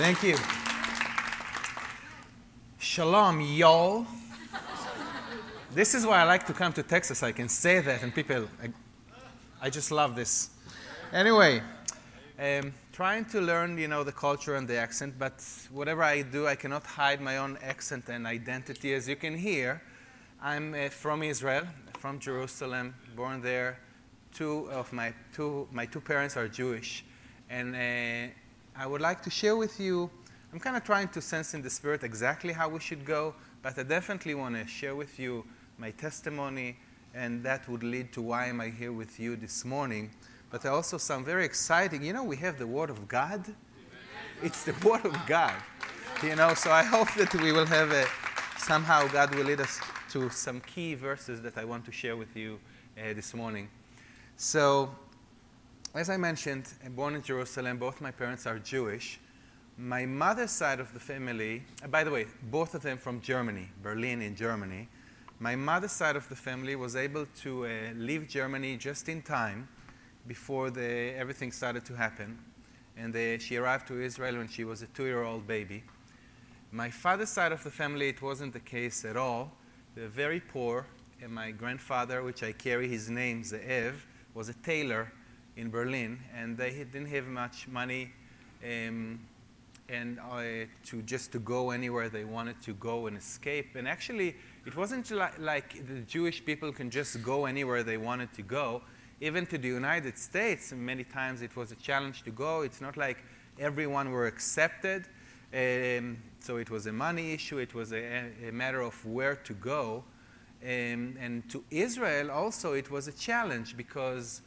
Thank you. Shalom, y'all. This is why I like to come to Texas. I can say that, and people, I, I just love this. Anyway, um, trying to learn, you know, the culture and the accent, but whatever I do, I cannot hide my own accent and identity. As you can hear, I'm uh, from Israel, from Jerusalem, born there. Two of my two my two parents are Jewish, and uh, I would like to share with you. I'm kind of trying to sense in the spirit exactly how we should go, but I definitely want to share with you my testimony, and that would lead to why am I here with you this morning. But also some very exciting. You know, we have the Word of God. It's the Word of God. You know, so I hope that we will have a somehow God will lead us to some key verses that I want to share with you uh, this morning. So, as I mentioned, born in Jerusalem. Both my parents are Jewish. My mother's side of the family, uh, by the way, both of them from Germany, Berlin in Germany. My mother's side of the family was able to uh, leave Germany just in time before the, everything started to happen. And they, she arrived to Israel when she was a two year old baby. My father's side of the family, it wasn't the case at all. They're very poor, and my grandfather, which I carry his name, Zeev, was a tailor in Berlin, and they didn't have much money um, and uh, to just to go anywhere they wanted to go and escape. And actually, it wasn't li- like the Jewish people can just go anywhere they wanted to go. Even to the United States, many times it was a challenge to go. It's not like everyone were accepted. Um, so it was a money issue, it was a, a matter of where to go. Um, and to Israel also, it was a challenge because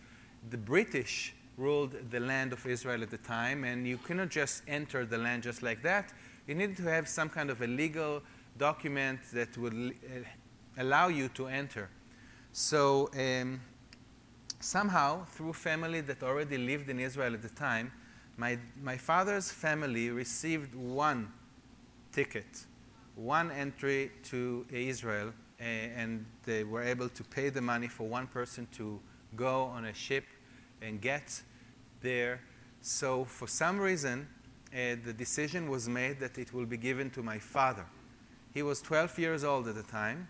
the British ruled the land of Israel at the time, and you cannot just enter the land just like that. You needed to have some kind of a legal document that would uh, allow you to enter. So, um, somehow, through family that already lived in Israel at the time, my, my father's family received one ticket, one entry to Israel, and they were able to pay the money for one person to go on a ship and get there. So, for some reason, uh, the decision was made that it will be given to my father. He was 12 years old at the time.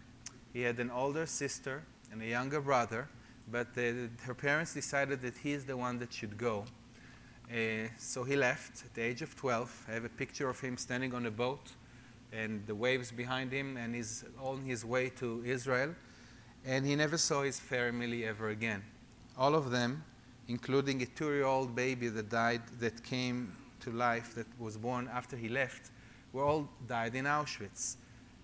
He had an older sister and a younger brother, but her parents decided that he is the one that should go. Uh, so he left at the age of 12. I have a picture of him standing on a boat and the waves behind him, and he's on his way to Israel. And he never saw his family ever again. All of them, including a two year old baby that died, that came to life, that was born after he left, were all died in Auschwitz.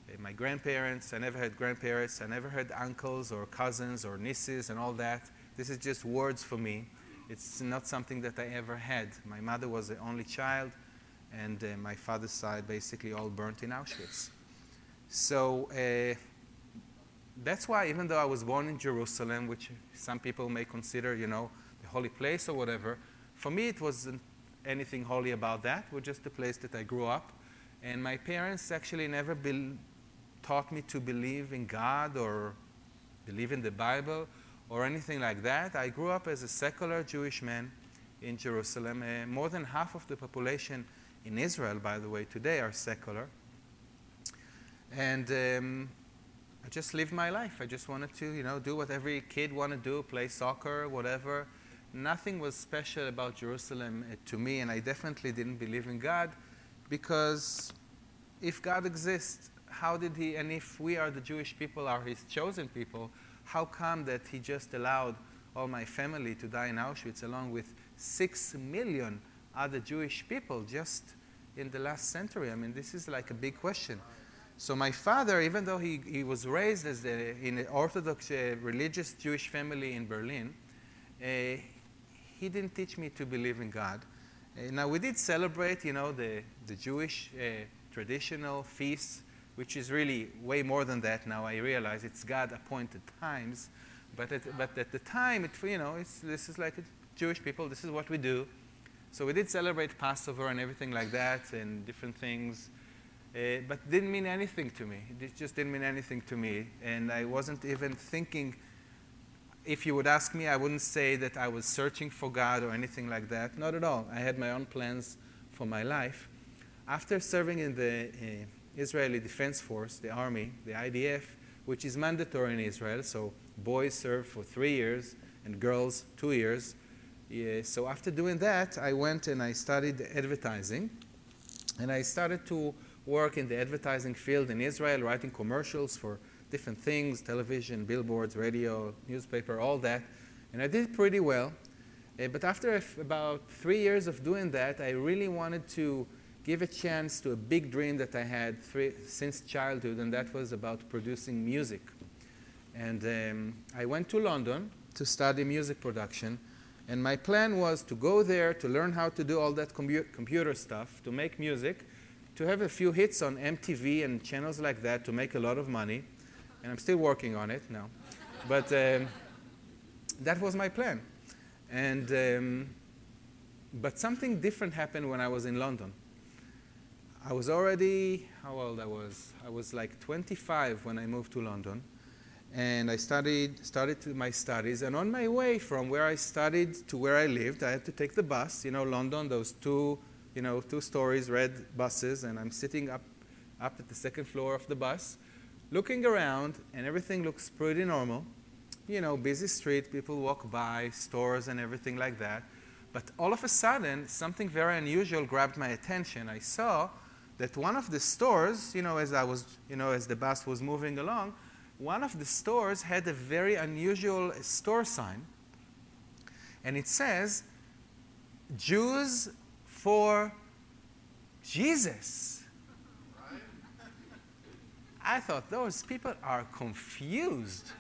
Uh, my grandparents, I never had grandparents, I never had uncles or cousins or nieces and all that. This is just words for me. It's not something that I ever had. My mother was the only child, and uh, my father's side basically all burnt in Auschwitz. So uh, that's why, even though I was born in Jerusalem, which some people may consider, you know, the holy place or whatever, for me it wasn't anything holy about that. It was just the place that I grew up. And my parents actually never be- taught me to believe in God or believe in the Bible or anything like that. I grew up as a secular Jewish man in Jerusalem. Uh, more than half of the population in Israel, by the way, today are secular. And um, I just lived my life. I just wanted to, you know, do what every kid want to do, play soccer, whatever. Nothing was special about Jerusalem uh, to me, and I definitely didn't believe in God because if God exists, how did He, and if we are the Jewish people, are His chosen people, how come that he just allowed all my family to die in Auschwitz along with six million other Jewish people just in the last century? I mean, this is like a big question. So my father, even though he, he was raised as a, in an Orthodox uh, religious Jewish family in Berlin, uh, he didn't teach me to believe in God. Uh, now we did celebrate, you know, the, the Jewish uh, traditional feasts which is really way more than that now. I realize it's God appointed times. But at, but at the time, it, you know, this is like Jewish people, this is what we do. So we did celebrate Passover and everything like that and different things. Uh, but didn't mean anything to me. It just didn't mean anything to me. And I wasn't even thinking, if you would ask me, I wouldn't say that I was searching for God or anything like that. Not at all. I had my own plans for my life. after serving in the uh, Israeli Defense Force, the army, the IDF, which is mandatory in Israel, so boys serve for three years and girls two years. Yeah, so after doing that, I went and I studied advertising, and I started to work in the advertising field in Israel, writing commercials for different things television, billboards, radio, newspaper, all that. And I did pretty well. Uh, but after about three years of doing that, I really wanted to give a chance to a big dream that I had three, since childhood, and that was about producing music. And um, I went to London to study music production. And my plan was to go there to learn how to do all that compu- computer stuff, to make music, to have a few hits on MTV and channels like that, to make a lot of money. And I'm still working on it now. But um, that was my plan. And, um, but something different happened when I was in London. I was already, how old I was? I was like 25 when I moved to London. And I studied, started my studies. And on my way from where I studied to where I lived, I had to take the bus. You know, London, those two, you know, two stories, red buses. And I'm sitting up, up at the second floor of the bus, looking around, and everything looks pretty normal you know, busy street, people walk by, stores and everything like that. But all of a sudden, something very unusual grabbed my attention. I saw that one of the stores, you know, as I was, you know, as the bus was moving along, one of the stores had a very unusual store sign. And it says, Jews for Jesus. I thought those people are confused.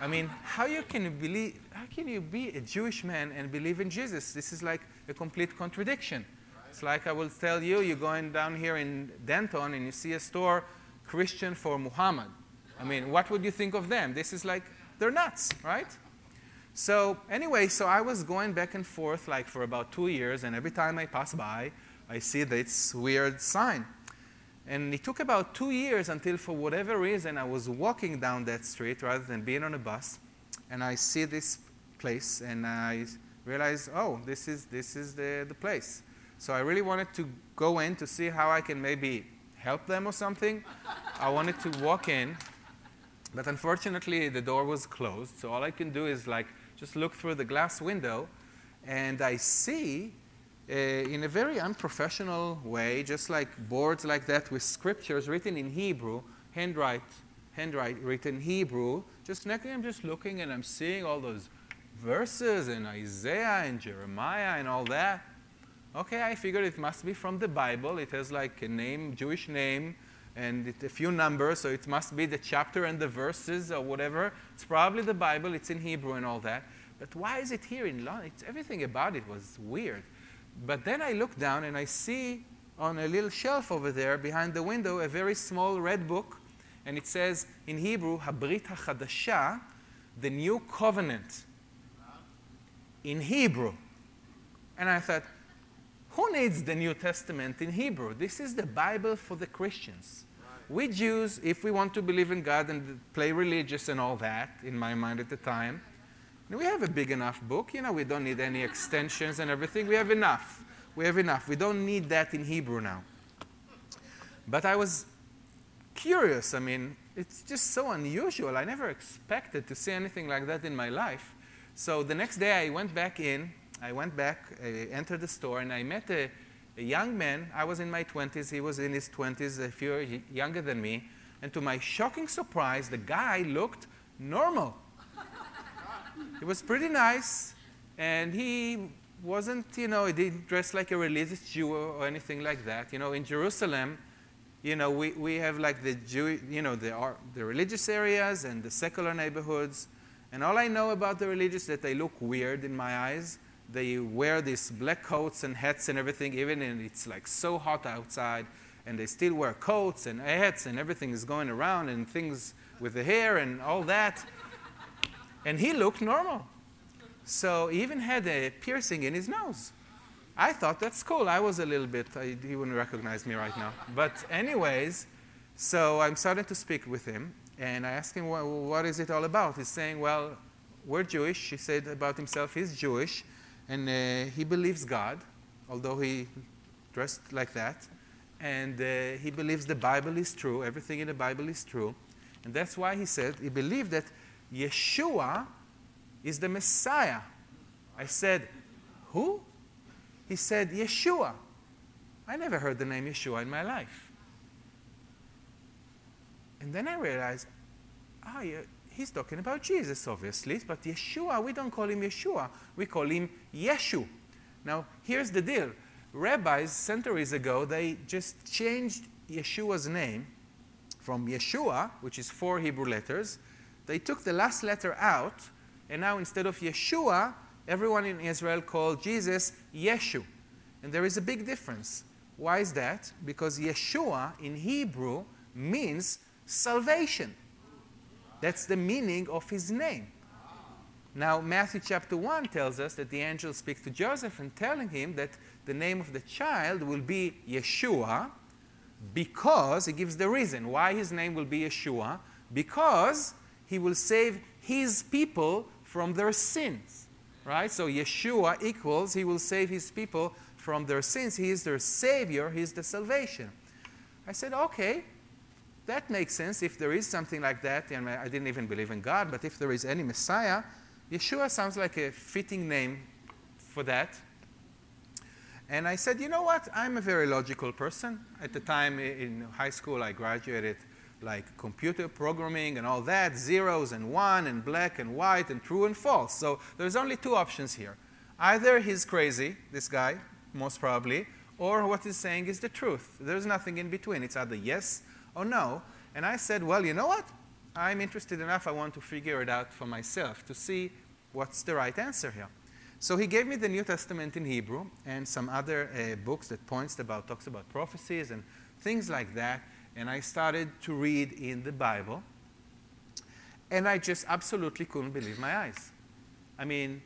I mean, how you can believe, how can you be a Jewish man and believe in Jesus? This is like a complete contradiction. It's like I will tell you, you're going down here in Denton and you see a store, Christian for Muhammad. I mean, what would you think of them? This is like, they're nuts, right? So, anyway, so I was going back and forth like for about two years, and every time I pass by, I see this weird sign. And it took about two years until, for whatever reason, I was walking down that street rather than being on a bus, and I see this place, and I realized, oh, this is, this is the, the place. So I really wanted to go in to see how I can maybe help them or something. I wanted to walk in, but unfortunately, the door was closed. So all I can do is like just look through the glass window, and I see uh, in a very unprofessional way, just like boards like that with scriptures written in Hebrew, handwrite, handwrite written Hebrew. Just next, I'm just looking and I'm seeing all those verses in Isaiah and Jeremiah and all that. Okay, I figured it must be from the Bible. It has like a name, Jewish name, and it, a few numbers, so it must be the chapter and the verses or whatever. It's probably the Bible. It's in Hebrew and all that. But why is it here in London? It's, everything about it was weird. But then I look down and I see on a little shelf over there behind the window a very small red book, and it says in Hebrew, Habrit HaChadasha, the new covenant. In Hebrew. And I thought, who needs the New Testament in Hebrew? This is the Bible for the Christians. We Jews, if we want to believe in God and play religious and all that, in my mind at the time, we have a big enough book. You know, we don't need any extensions and everything. We have enough. We have enough. We don't need that in Hebrew now. But I was curious. I mean, it's just so unusual. I never expected to see anything like that in my life. So the next day I went back in. I went back, I entered the store, and I met a, a young man. I was in my 20s. He was in his 20s, a few younger than me. And to my shocking surprise, the guy looked normal. He was pretty nice, and he wasn't, you know, he didn't dress like a religious Jew or anything like that. You know, in Jerusalem, you know, we, we have like the Jew, you know, the, the religious areas and the secular neighborhoods. And all I know about the religious that they look weird in my eyes. They wear these black coats and hats and everything, even and it's like so hot outside, and they still wear coats and hats and everything is going around and things with the hair and all that. And he looked normal. So he even had a piercing in his nose. I thought that's cool. I was a little bit, I, he wouldn't recognize me right now. But, anyways, so I'm starting to speak with him, and I asked him, well, what is it all about? He's saying, well, we're Jewish. He said about himself, he's Jewish, and uh, he believes God, although he dressed like that. and uh, he believes the Bible is true, everything in the Bible is true. And that's why he said he believed that Yeshua is the Messiah. I said, Who? He said, Yeshua. I never heard the name Yeshua in my life. And then I realized, ah, yeah, he's talking about Jesus, obviously, but Yeshua, we don't call him Yeshua, we call him Yeshu. Now, here's the deal. Rabbis, centuries ago, they just changed Yeshua's name from Yeshua, which is four Hebrew letters. They took the last letter out, and now instead of Yeshua, everyone in Israel called Jesus Yeshu. And there is a big difference. Why is that? Because Yeshua in Hebrew means salvation. That's the meaning of his name. Now, Matthew chapter 1 tells us that the angel speaks to Joseph and telling him that the name of the child will be Yeshua because, he gives the reason why his name will be Yeshua, because he will save his people from their sins. Right? So Yeshua equals he will save his people from their sins. He is their savior, he is the salvation. I said, okay, that makes sense if there is something like that. And I didn't even believe in God, but if there is any Messiah, Yeshua sounds like a fitting name for that. And I said, you know what? I'm a very logical person. At the time in high school, I graduated like computer programming and all that, zeros and one and black and white and true and false. So there's only two options here. Either he's crazy, this guy, most probably, or what he's saying is the truth. There's nothing in between. It's either yes or no. And I said, well, you know what? I'm interested enough, I want to figure it out for myself to see what's the right answer here. So he gave me the New Testament in Hebrew and some other uh, books that points about, talks about prophecies and things like that. And I started to read in the Bible. And I just absolutely couldn't believe my eyes. I mean,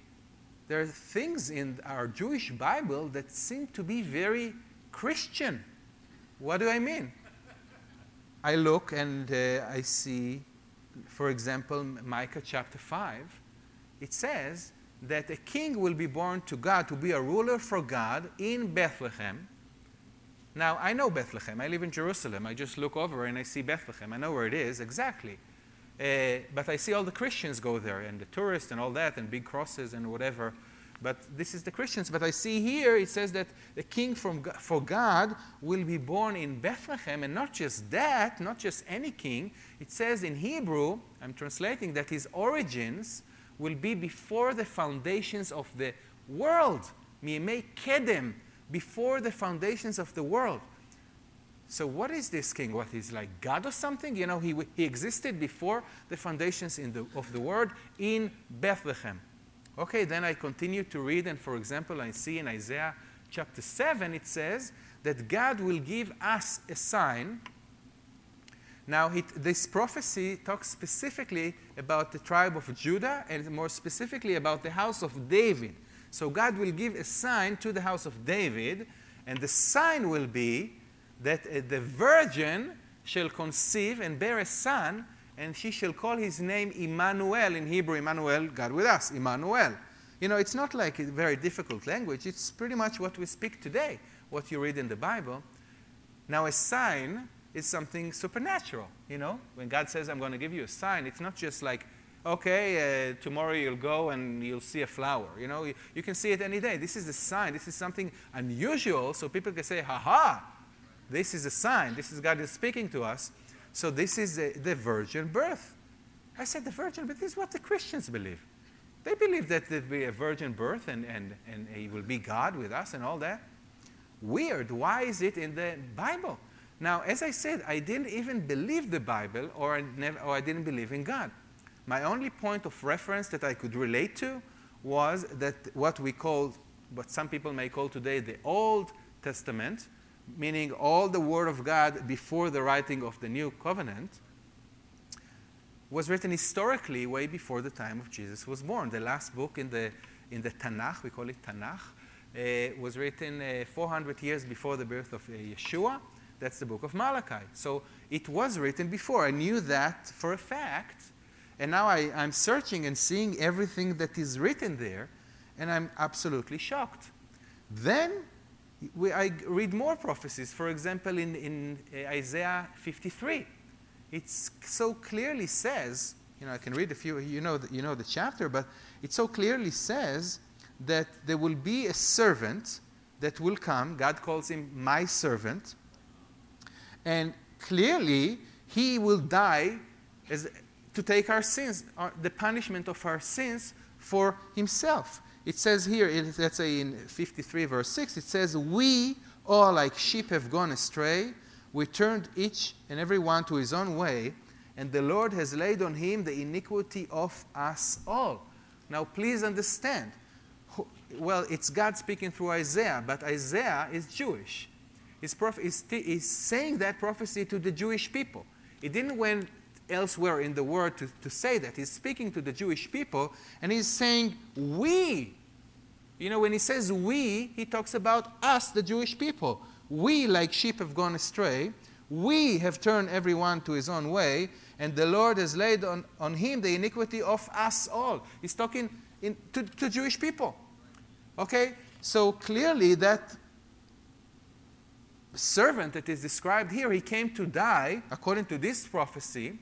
there are things in our Jewish Bible that seem to be very Christian. What do I mean? I look and uh, I see, for example, Micah chapter 5. It says that a king will be born to God to be a ruler for God in Bethlehem. Now, I know Bethlehem. I live in Jerusalem. I just look over and I see Bethlehem. I know where it is exactly. Uh, but I see all the Christians go there and the tourists and all that and big crosses and whatever. But this is the Christians. But I see here it says that the king from, for God will be born in Bethlehem. And not just that, not just any king. It says in Hebrew, I'm translating that his origins will be before the foundations of the world. Kedem, before the foundations of the world. So, what is this king? What is like God or something? You know, he, he existed before the foundations the, of the world in Bethlehem. Okay, then I continue to read, and for example, I see in Isaiah chapter 7, it says that God will give us a sign. Now, it, this prophecy talks specifically about the tribe of Judah and more specifically about the house of David. So, God will give a sign to the house of David, and the sign will be that uh, the virgin shall conceive and bear a son, and she shall call his name Emmanuel. In Hebrew, Emmanuel, God with us, Emmanuel. You know, it's not like a very difficult language. It's pretty much what we speak today, what you read in the Bible. Now, a sign is something supernatural, you know? When God says, I'm going to give you a sign, it's not just like, okay, uh, tomorrow you'll go and you'll see a flower. You know, you, you, can see it any day. This is a sign. This is something unusual, so people can say, ha ha, this is a sign. This is God is speaking to us. So this is the, the virgin birth. I said the virgin, but this is what the Christians believe. They believe that there will be a virgin birth and, and, and he will be God with us and all that. Weird. Why is it in the Bible? Now, as I said, I didn't even believe the Bible or I, never, or I didn't believe in God. My only point of reference that I could relate to was that what we call, what some people may call today the Old Testament, meaning all the Word of God before the writing of the New Covenant, was written historically way before the time of Jesus was born. The last book in the, in the Tanakh, we call it Tanakh, uh, was written uh, 400 years before the birth of uh, Yeshua. That's the book of Malachi. So it was written before. I knew that for a fact. And now I, I'm searching and seeing everything that is written there, and I'm absolutely shocked. Then we, I read more prophecies. For example, in, in uh, Isaiah 53, it so clearly says, you know, I can read a few, you know, the, you know the chapter, but it so clearly says that there will be a servant that will come. God calls him my servant. And clearly, he will die as, to take our sins, our, the punishment of our sins for himself. It says here, it, let's say in 53, verse 6, it says, We all like sheep have gone astray. We turned each and every one to his own way, and the Lord has laid on him the iniquity of us all. Now, please understand. Well, it's God speaking through Isaiah, but Isaiah is Jewish. He's, prof- he's, saying that prophecy to the Jewish people. He didn't went elsewhere in the word to, to say that. He's speaking to the Jewish people and he's saying, We. You know, when he says we, he talks about us, the Jewish people. We, like sheep, have gone astray. We have turned everyone to his own way, and the Lord has laid on, on him the iniquity of us all. He's talking in, to, to Jewish people. Okay? So clearly, that servant that is described here, he came to die, according to this prophecy,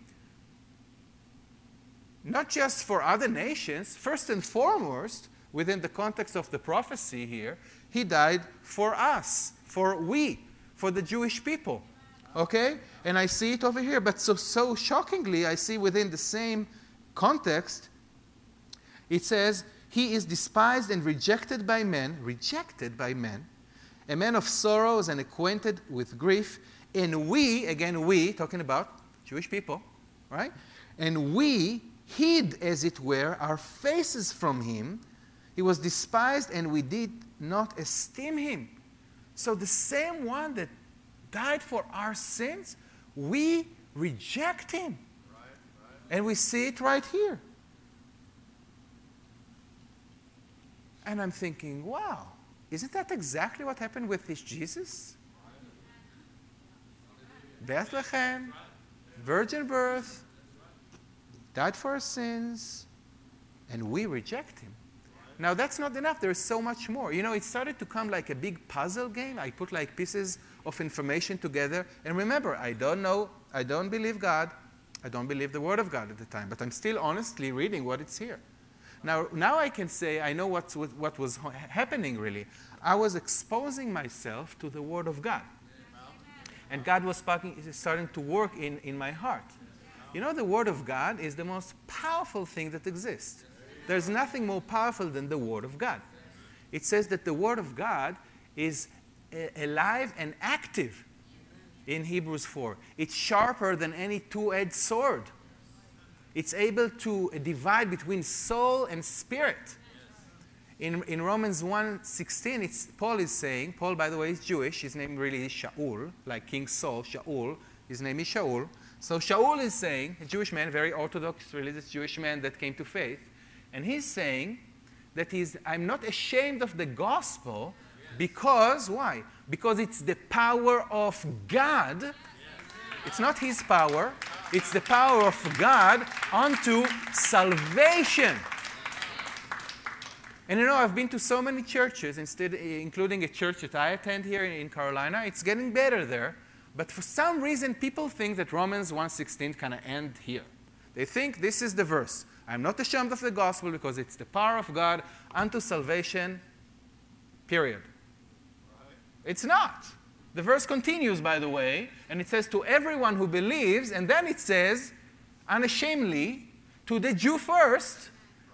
not just for other nations, first and foremost, within the context of the prophecy here, he died for us, for we, for the Jewish people. Okay? And I see it over here, but so, so shockingly, I see within the same context, it says, He is despised and rejected by men, rejected by men, a man of sorrows and acquainted with grief. And we, again, we, talking about Jewish people, right? And we hid, as it were, our faces from him. He was despised, and we did not esteem him. So, the same one that died for our sins, we reject him. Right, right. And we see it right here. And I'm thinking, wow, isn't that exactly what happened with this Jesus? Bethlehem, virgin birth, died for our sins, and we reject him. Now that's not enough. There's so much more. You know, it started to come like a big puzzle game. I put like pieces of information together. And remember, I don't know, I don't believe God. I don't believe the Word of God at the time, but I'm still honestly reading what it's here. Now, now I can say I know what, what was happening really. I was exposing myself to the Word of God. And God was starting to work in, in my heart. You know, the Word of God is the most powerful thing that exists. There's nothing more powerful than the Word of God. It says that the Word of God is alive and active in Hebrews 4. It's sharper than any two edged sword. It's able to divide between soul and spirit. In, in Romans 1.16, it's, Paul is saying, Paul, by the way, is Jewish. His name really is Shaul, like King Saul, Shaul. His name is Shaul. So Shaul is saying, a Jewish man, very orthodox religious Jewish man that came to faith, and he's saying that he's, I'm not ashamed of the gospel because, why? Because it's the power of God. It's not his power, it's the power of God unto salvation. And you know, I've been to so many churches, instead, including a church that I attend here in Carolina. It's getting better there. But for some reason, people think that Romans 1.16 kind of end here. They think this is the verse. I'm not ashamed of the gospel because it's the power of God unto salvation, period. Right. It's not. The verse continues, by the way, and it says, To everyone who believes, and then it says, unashamedly, to the Jew first,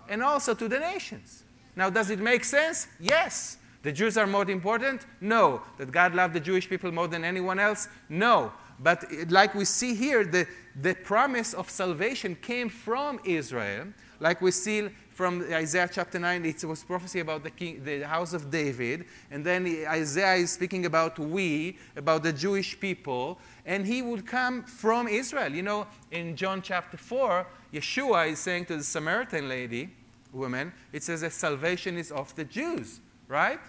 and also to the nations. Now, does it make sense? Yes. The Jews are more important? No. That God loved the Jewish people more than anyone else? No. But eh, like we see here, the, the promise of salvation came from Israel. Like we see from Isaiah chapter 9, it was prophecy about the, king, the house of David. And then Isaiah is speaking about we, about the Jewish people. And he would come from Israel. You know, in John chapter 4, Yeshua is saying to the Samaritan lady, woman, it says that salvation is of the Jews right?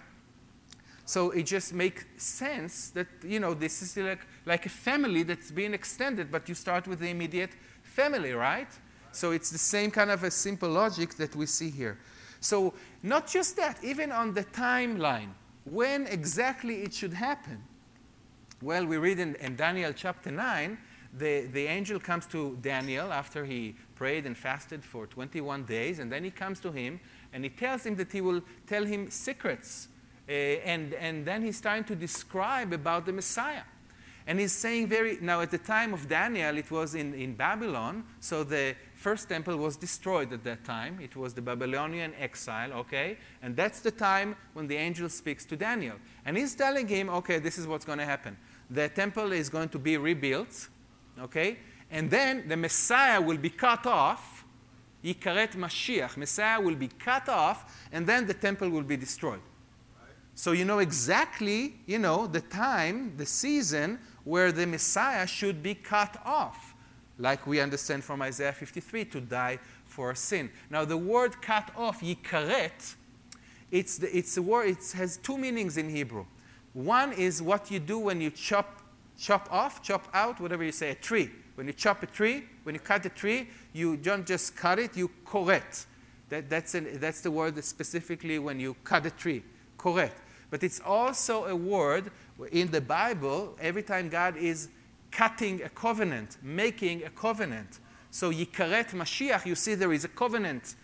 So it just makes sense that, you know, this is like, like a family that's being extended, but you start with the immediate family, right? So it's the same kind of a simple logic that we see here. So not just that, even on the timeline, when exactly it should happen. Well, we read in, in Daniel chapter 9, the, the angel comes to Daniel after he prayed and fasted for 21 days, and then he comes to him and he tells him that he will tell him secrets. Uh, and, and then he's trying to describe about the Messiah. And he's saying very, now at the time of Daniel, it was in, in Babylon, so the first temple was destroyed at that time. It was the Babylonian exile, okay? And that's the time when the angel speaks to Daniel. And he's telling him, okay, this is what's going to happen. The temple is going to be rebuilt, okay? And then the Messiah will be cut off. Yikaret Mashiach. Messiah will be cut off, and then the temple will be destroyed. So you know exactly, you know, the time, the season where the Messiah should be cut off, like we understand from Isaiah 53, to die for sin. Now the word cut off, yikaret, it's, the, it's a word, it has two meanings in Hebrew. One is what you do when you chop, chop off, chop out, whatever you say, a tree. When you chop a tree, when you cut a tree, you don't just cut it, you koret. That, that's, an, that's the word specifically when you cut a tree, koret. But it's also a word in the Bible, every time God is cutting a covenant, making a covenant. So Yikaret Mashiach, you see there is a covenant.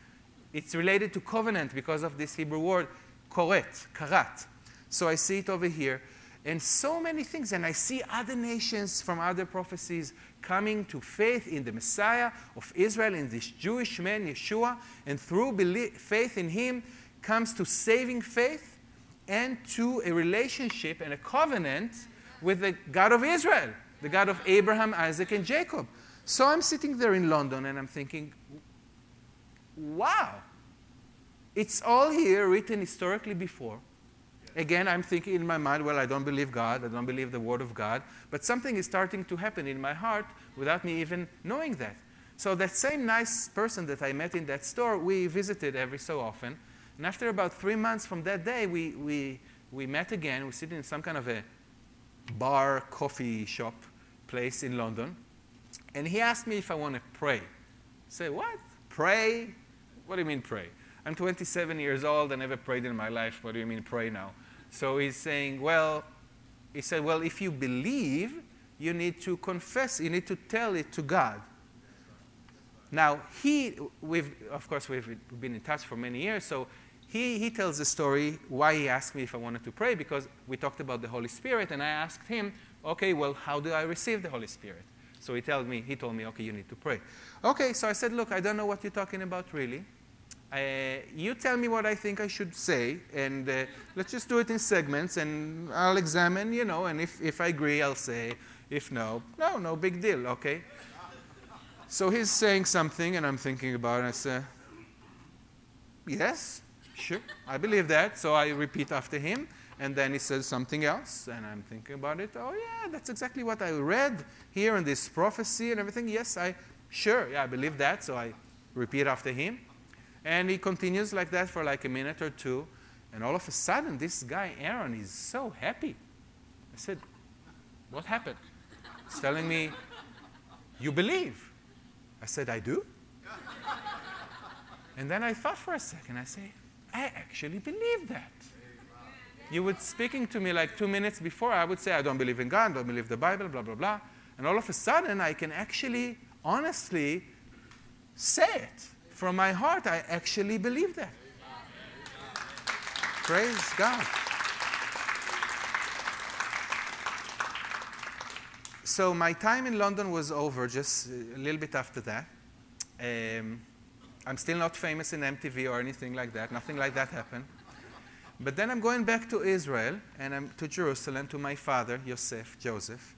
It's related to covenant because of this Hebrew word, koret, karat. So I see it over here. And so many things. And I see other nations from other prophecies coming to faith in the Messiah of Israel, in this Jewish man, Yeshua. And through belief, faith in him comes to saving faith and to a relationship and a covenant with the God of Israel, the God of Abraham, Isaac, and Jacob. So I'm sitting there in London and I'm thinking, wow, it's all here written historically before. Again, I'm thinking in my mind, well, I don't believe God, I don't believe the Word of God, but something is starting to happen in my heart without me even knowing that. So, that same nice person that I met in that store, we visited every so often. And after about three months from that day, we, we, we met again. We sit in some kind of a bar, coffee shop place in London. And he asked me if I want to pray. I said, What? Pray? What do you mean pray? I'm 27 years old. I never prayed in my life. What do you mean pray now? So he's saying, Well, he said, Well, if you believe, you need to confess, you need to tell it to God. Now, he, we've, of course, we've been in touch for many years, so he, he tells the story why he asked me if I wanted to pray because we talked about the Holy Spirit and I asked him, okay, well, how do I receive the Holy Spirit? So he told me, he told me, okay, you need to pray. Okay, so I said, look, I don't know what you're talking about really. Uh, you tell me what I think I should say, and uh, let's just do it in segments, and I'll examine, you know, and if, if I agree, I'll say. If no, no, no big deal, okay? So he's saying something, and I'm thinking about it, I say, yes, Sure, I believe that. So I repeat after him. And then he says something else, and I'm thinking about it. Oh, yeah, that's exactly what I read here in this prophecy and everything. Yes, I, sure, yeah, I believe that. So I repeat after him. And he continues like that for like a minute or two. And all of a sudden, this guy, Aaron, is so happy. I said, What happened? He's telling me, You believe. I said, I do. And then I thought for a second. I say, I actually believe that. You were speaking to me like two minutes before, I would say, I don't believe in God, don't believe the Bible, blah, blah, blah. And all of a sudden, I can actually, honestly say it. From my heart, I actually believe that. Praise God. So my time in London was over just a little bit after that. Um, I'm still not famous in MTV or anything like that. Nothing like that happened. But then I'm going back to Israel and I'm to Jerusalem to my father, Yosef, Joseph.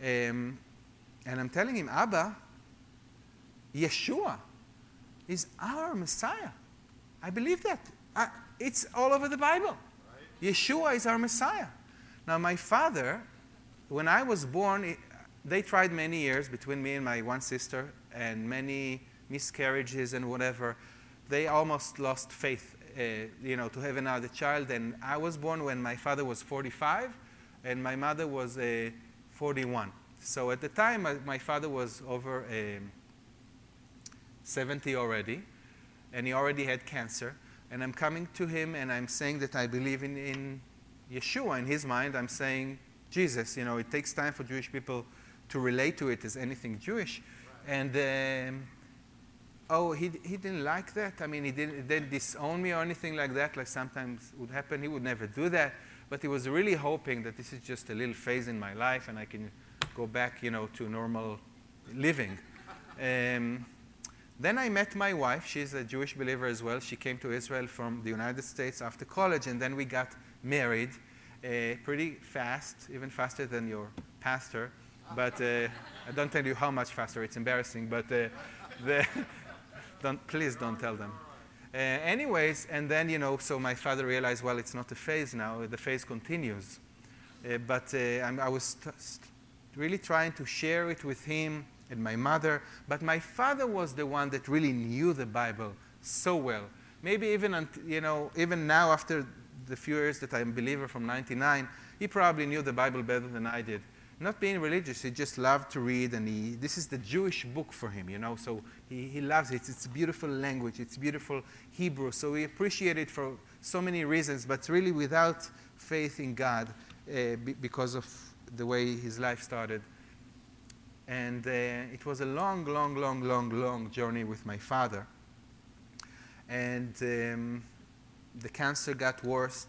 Um, and I'm telling him, Abba, Yeshua is our Messiah. I believe that. I, it's all over the Bible. Right. Yeshua is our Messiah. Now, my father, when I was born, it, they tried many years between me and my one sister, and many miscarriages and whatever, they almost lost faith, uh, you know, to have another child. And I was born when my father was 45 and my mother was uh, 41. So at the time, my, my father was over um, 70 already, and he already had cancer. And I'm coming to him and I'm saying that I believe in, in Yeshua in his mind, I'm saying Jesus. You know, it takes time for Jewish people to relate to it as anything Jewish. And um, oh, he, he didn't like that. I mean, he didn't, didn't disown me or anything like that, like sometimes would happen. He would never do that. But he was really hoping that this is just a little phase in my life and I can go back, you know, to normal living. Um, then I met my wife. She's a Jewish believer as well. She came to Israel from the United States after college, and then we got married uh, pretty fast, even faster than your pastor. But uh, I don't tell you how much faster. It's embarrassing. But uh, the don't, please don't tell them. Uh, anyways, and then, you know, so my father realized, well, it's not a phase now, the phase continues. Uh, but uh, I was really trying to share it with him and my mother. But my father was the one that really knew the Bible so well. Maybe even, you know, even now after the few years that I'm a believer from 99, he probably knew the Bible better than I did not being religious, he just loved to read, and he, this is the Jewish book for him, you know, so he, he loves it. It's beautiful language, it's beautiful Hebrew, so we appreciate it for so many reasons, but really without faith in God uh, because of the way his life started. And uh, it was a long, long, long, long, long journey with my father. And um, the cancer got worse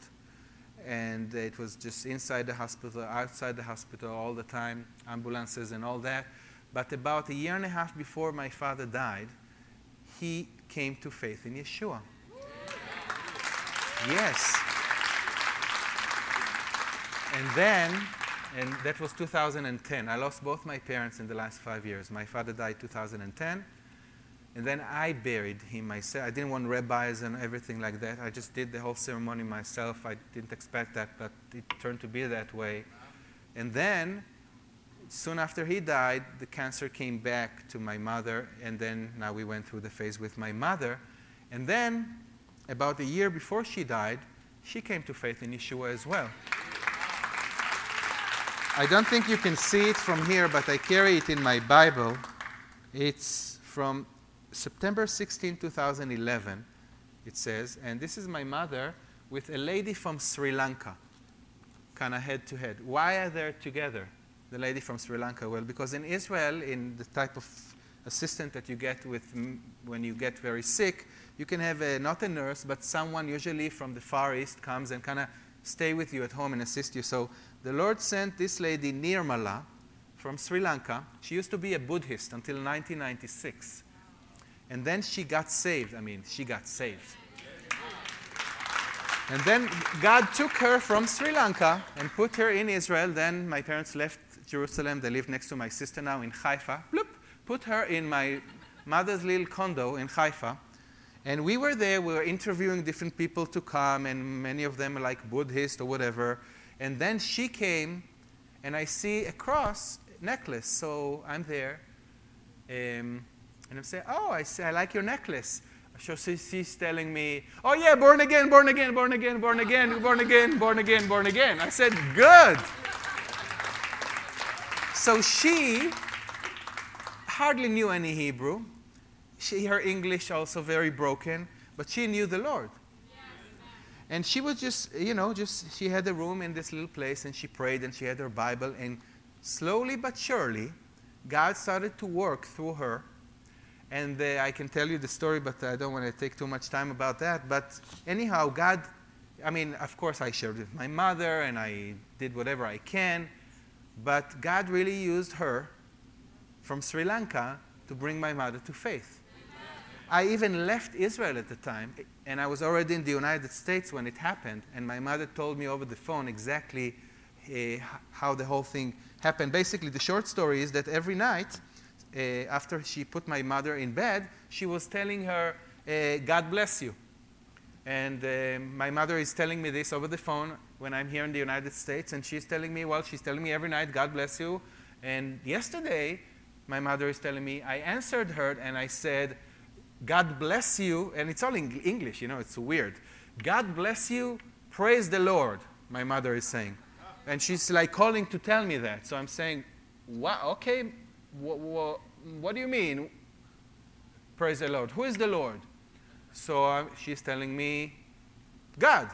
and it was just inside the hospital, outside the hospital all the time, ambulances and all that. But about a year and a half before my father died, he came to faith in Yeshua. Yes. And then, and that was 2010. I lost both my parents in the last five years. My father died 2010, and then I buried him myself. I didn't want rabbis and everything like that. I just did the whole ceremony myself. I didn't expect that, but it turned to be that way. And then, soon after he died, the cancer came back to my mother, and then now we went through the phase with my mother. And then, about a year before she died, she came to faith in Yeshua as well. I don't think you can see it from here, but I carry it in my Bible. It's from September 16, 2011, it says, and this is my mother with a lady from Sri Lanka, kind of head to head. Why are they together, the lady from Sri Lanka? Well, because in Israel, in the type of assistant that you get with when you get very sick, you can have a, not a nurse, but someone usually from the Far East comes and kind of stay with you at home and assist you. So the Lord sent this lady, Nirmala, from Sri Lanka. She used to be a Buddhist until 1996. And then she got saved. I mean, she got saved. And then God took her from Sri Lanka and put her in Israel. Then my parents left Jerusalem. They live next to my sister now in Haifa. Bloop, put her in my mother's little condo in Haifa. And we were there. We were interviewing different people to come, and many of them like Buddhist or whatever. And then she came, and I see a cross necklace. So I'm there. Um, and I'm saying, oh, I, say, I like your necklace. So she's telling me, oh, yeah, born again, born again, born again, born again, born again, born again, born again. I said, good. So she hardly knew any Hebrew. She, her English also very broken, but she knew the Lord. And she was just, you know, just, she had a room in this little place and she prayed and she had her Bible. And slowly but surely, God started to work through her and uh, I can tell you the story, but I don't want to take too much time about that. But anyhow, God, I mean, of course, I shared with my mother and I did whatever I can. But God really used her from Sri Lanka to bring my mother to faith. I even left Israel at the time, and I was already in the United States when it happened. And my mother told me over the phone exactly uh, how the whole thing happened. Basically, the short story is that every night, uh, after she put my mother in bed, she was telling her, uh, God bless you. And uh, my mother is telling me this over the phone when I'm here in the United States, and she's telling me, well, she's telling me every night, God bless you. And yesterday, my mother is telling me, I answered her and I said, God bless you. And it's all in English, you know, it's weird. God bless you, praise the Lord, my mother is saying. And she's like calling to tell me that. So I'm saying, wow, okay, what, what, what do you mean? Praise the Lord. Who is the Lord? So uh, she's telling me, God.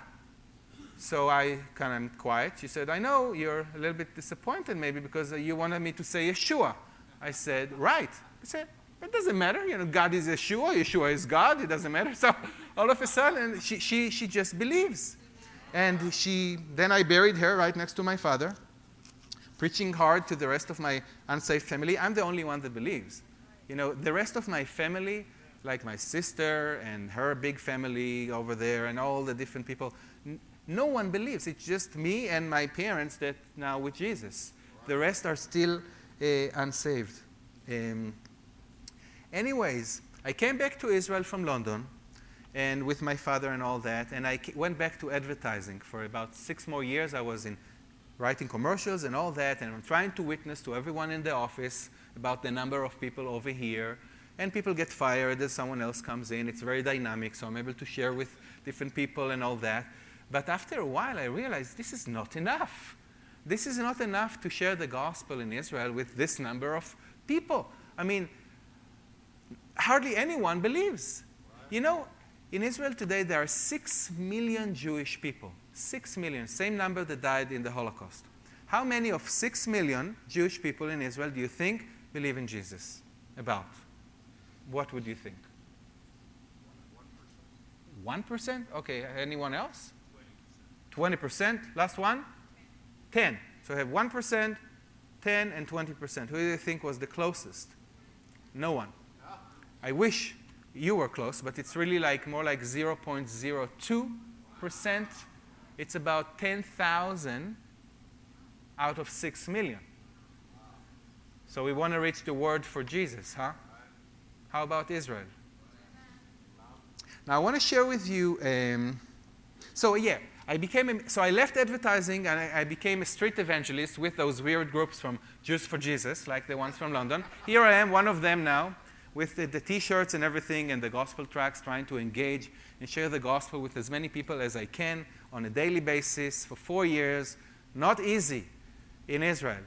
So I kind of quiet. She said, I know you're a little bit disappointed maybe because you wanted me to say Yeshua. I said, right. He said, it doesn't matter. You know, God is Yeshua. Yeshua is God. It doesn't matter. So all of a sudden, she, she, she just believes. And she, then I buried her right next to my father, preaching hard to the rest of my unsaved family. I'm the only one that believes. You know, the rest of my family, like my sister and her big family over there and all the different people, no one believes. It's just me and my parents that now with Jesus. The rest are still uh, unsaved. Um, anyways, I came back to Israel from London and with my father and all that, and I went back to advertising for about six more years. I was in writing commercials and all that, and I'm trying to witness to everyone in the office about the number of people over here. And people get fired as someone else comes in. It's very dynamic, so I'm able to share with different people and all that. But after a while, I realized this is not enough. This is not enough to share the gospel in Israel with this number of people. I mean, hardly anyone believes. You know, in Israel today, there are six million Jewish people. Six million, same number that died in the Holocaust. How many of six million Jewish people in Israel do you think believe in Jesus? About? What would you think? 1%? Okay, anyone else? 20%. Last one? 10. So I have 1%, 10, and 20%. Who do you think was the closest? No one. I wish you were close, but it's really like more like 0.02%. It's about 10,000 out of 6 million. So we want to reach the word for Jesus, huh? How about Israel? Now I want to share with you. Um, so yeah, I became a, so I left advertising and I, I, became a street evangelist with those weird groups from Jews for Jesus, like the ones from London. Here I am, one of them now, with the, the T-shirts and everything and the gospel tracks, trying to engage and share the gospel with as many people as I can on a daily basis for four years. Not easy in Israel.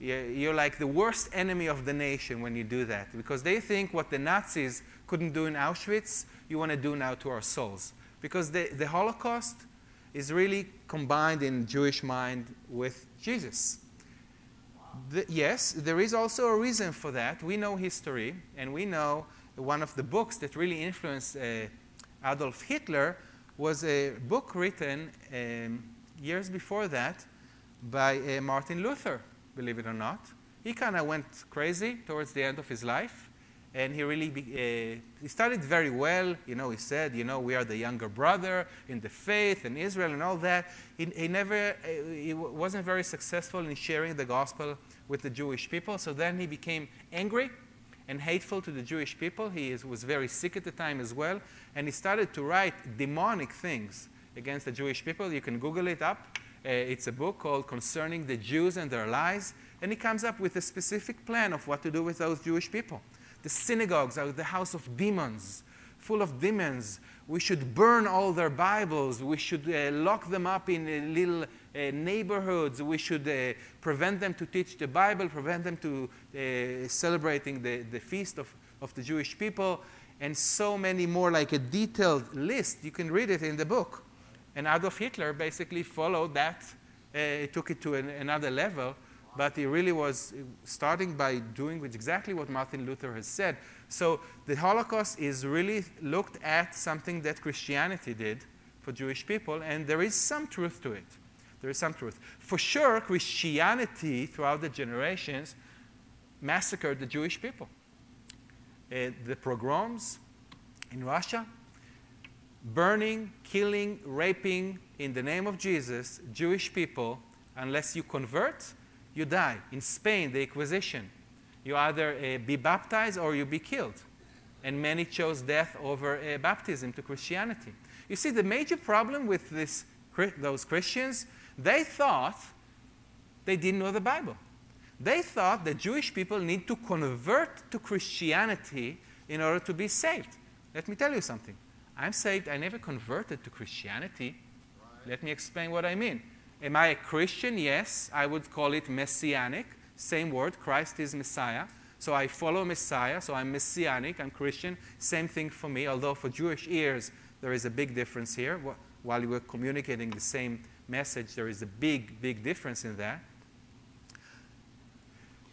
You're like the worst enemy of the nation when you do that because they think what the Nazis couldn't do in Auschwitz, you want to do now to our souls. Because the, the Holocaust is really combined in Jewish mind with Jesus. The, yes, there is also a reason for that. We know history, and we know one of the books that really influenced uh, Adolf Hitler was a book written um, years before that by uh, Martin Luther, believe it or not. He kind of went crazy towards the end of his life and he really be, uh, he started very well. You know, he said, you know, we are the younger brother in the faith and Israel and all that. He, he never, uh, he wasn't very successful in sharing the gospel with the Jewish people. So then he became angry and hateful to the Jewish people. He is, was very sick at the time as well, and he started to write demonic things against the Jewish people. You can Google it up. Uh, it's a book called Concerning the Jews and Their Lies, and he comes up with a specific plan of what to do with those Jewish people. The synagogues are the house of demons, full of demons. We should burn all their Bibles. We should uh, lock them up in uh, little uh, neighborhoods. We should uh, prevent them to teach the Bible, prevent them to uh, celebrating the, the feast of, of the Jewish people, and so many more, like a detailed list. You can read it in the book. And Adolf Hitler basically followed that, uh, took it to an, another level but he really was starting by doing exactly what Martin Luther has said. So the Holocaust is really looked at something that Christianity did for Jewish people, and there is some truth to it. There is some truth. For sure, Christianity throughout the generations massacred the Jewish people. Uh, the pogroms in Russia, burning, killing, raping in the name of Jesus, Jewish people, unless you convert, you die. In Spain, the Inquisition, you either uh, be baptized or you be killed. And many chose death over uh, baptism to Christianity. You see, the major problem with this, those Christians, they thought they didn't know the Bible. They thought that Jewish people need to convert to Christianity in order to be saved. Let me tell you something. I'm saved. I never converted to Christianity. Right. Let me explain what I mean. Am I a Christian? Yes. I would call it messianic. Same word. Christ is Messiah. So I follow Messiah. So I'm messianic. I'm Christian. Same thing for me, although for Jewish ears, there is a big difference here. while you were communicating the same message. There is a big, big difference in that.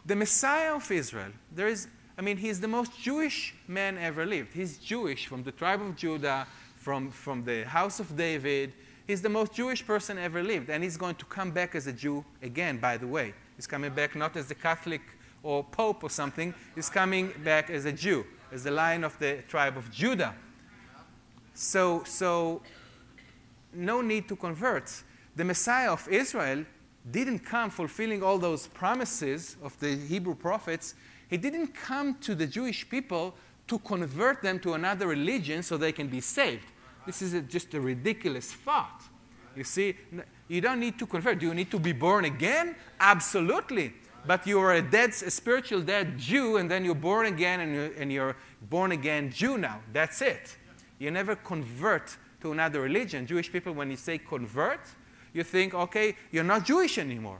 The Messiah of Israel, there is, I mean, he's the most Jewish man ever lived. He's Jewish from the tribe of Judah, from, from the house of David. He's the most Jewish person ever lived. And he's going to come back as a Jew again, by the way. He's coming back not as the Catholic or Pope or something, he's coming back as a Jew, as the lion of the tribe of Judah. So, so no need to convert. The Messiah of Israel didn't come fulfilling all those promises of the Hebrew prophets. He didn't come to the Jewish people to convert them to another religion so they can be saved. This is a, just a ridiculous thought. You see, you don't need to convert. Do you need to be born again? Absolutely. But you are a dead, a spiritual dead Jew, and then you're born again, and you're, and you're born again Jew now. That's it. You never convert to another religion. Jewish people, when you say convert, you think, okay, you're not Jewish anymore.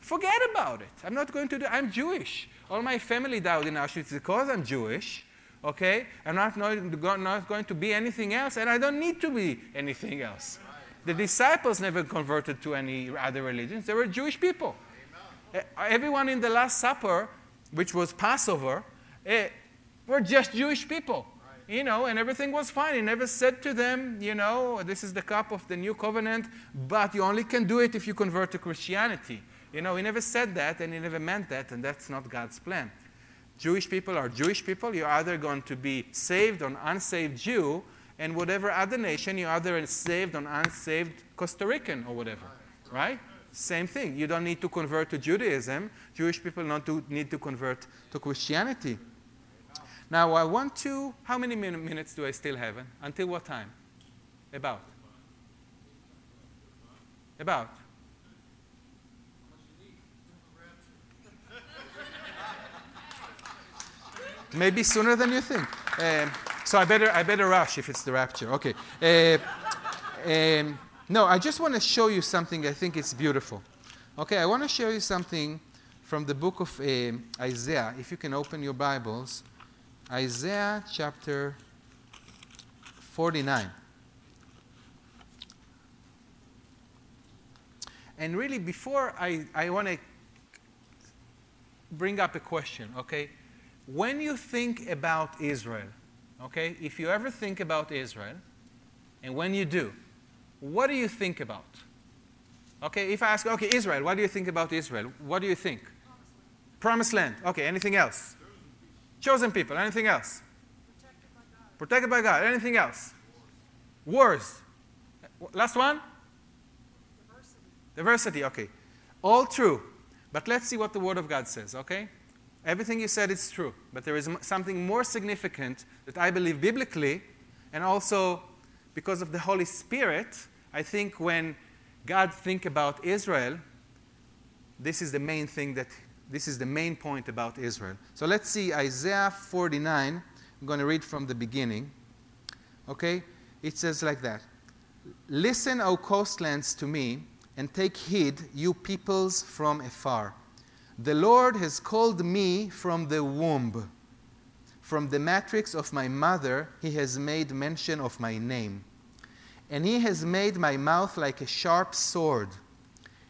Forget about it. I'm not going to do, I'm Jewish. All my family died in Auschwitz because I'm Jewish. Okay? I'm not, not, not going to be anything else, and I don't need to be anything else. The disciples never converted to any other religions. They were Jewish people. Amen. Everyone in the Last Supper, which was Passover, eh, were just Jewish people. You know, and everything was fine. He never said to them, you know, this is the cup of the new covenant, but you only can do it if you convert to Christianity. You know, he never said that, and he never meant that, and that's not God's plan. Jewish people are Jewish people. You're either going to be saved or unsaved Jew, and whatever other nation, you're either saved or unsaved Costa Rican or whatever, right? Same thing. You don't need to convert to Judaism. Jewish people don't need to convert to Christianity. Now, I want to, how many min- minutes do I still have? Until what time? About? About? Maybe sooner than you think. Um, so I better, I better rush if it's the rapture. Okay. Uh, um, no, I just want to show you something I think it's beautiful. Okay, I want to show you something from the book of uh, Isaiah. If you can open your Bibles, Isaiah chapter 49. And really, before I, I want to bring up a question, okay? When you think about Israel, Okay? If you ever think about Israel, and when you do, what do you think about? Okay, if I ask, okay, Israel, what do you think about Israel? What do you think? Promised land. Okay, anything else? Chosen people. Anything else? Protected by God. Protected by God. Anything else? Wars. Last one? Diversity. Diversity, okay. All true. But let's see what the Word of God says, okay? Everything you said is true, but there is something more significant that I believe biblically, and also because of the Holy Spirit. I think when God think about Israel, this is the main thing that this is the main point about Israel. So let's see Isaiah 49. I'm going to read from the beginning. Okay? It says like that Listen, O coastlands, to me, and take heed, you peoples from afar. The Lord has called me from the womb. From the matrix of my mother, He has made mention of my name. And He has made my mouth like a sharp sword.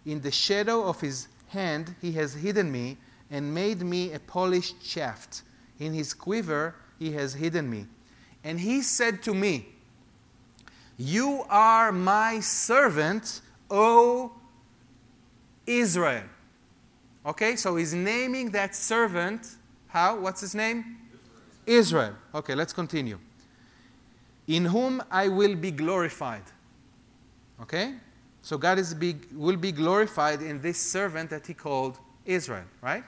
In the shadow of His hand, He has hidden me and made me a polished shaft. In His quiver, He has hidden me. And He said to me, You are my servant, O Israel. Okay, so he's naming that servant. How? What's his name? Israel. Okay, let's continue. In whom I will be glorified. Okay? So God is be, will be glorified in this servant that he called Israel, right?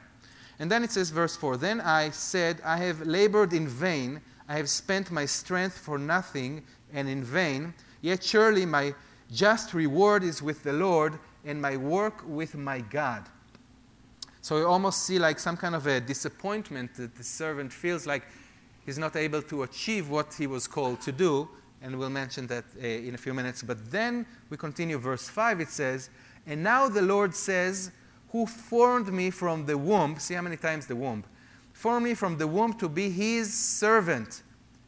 And then it says, verse 4 Then I said, I have labored in vain, I have spent my strength for nothing and in vain, yet surely my just reward is with the Lord and my work with my God. So you almost see like some kind of a disappointment that the servant feels like he's not able to achieve what he was called to do. And we'll mention that uh, in a few minutes. But then we continue, verse 5, it says, And now the Lord says, Who formed me from the womb, see how many times the womb, formed me from the womb to be his servant.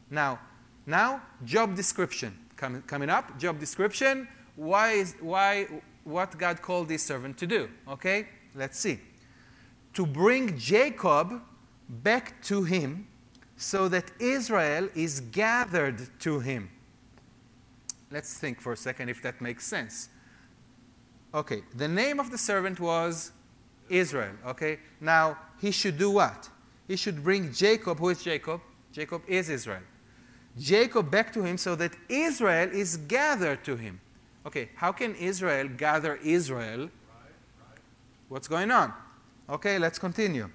Now, now, job description. com- coming up. Job description. Why, is, why, what God called this servant to do. Okay? Let's see. To bring Jacob back to him so that Israel is gathered to him. Let's think for a second if that makes sense. Okay, the name of the servant was Israel. Okay, now he should do what? He should bring Jacob. Who is Jacob? Jacob is Israel. Jacob back to him so that Israel is gathered to him. Okay, how can Israel gather Israel? What's going on? Okay, let's continue.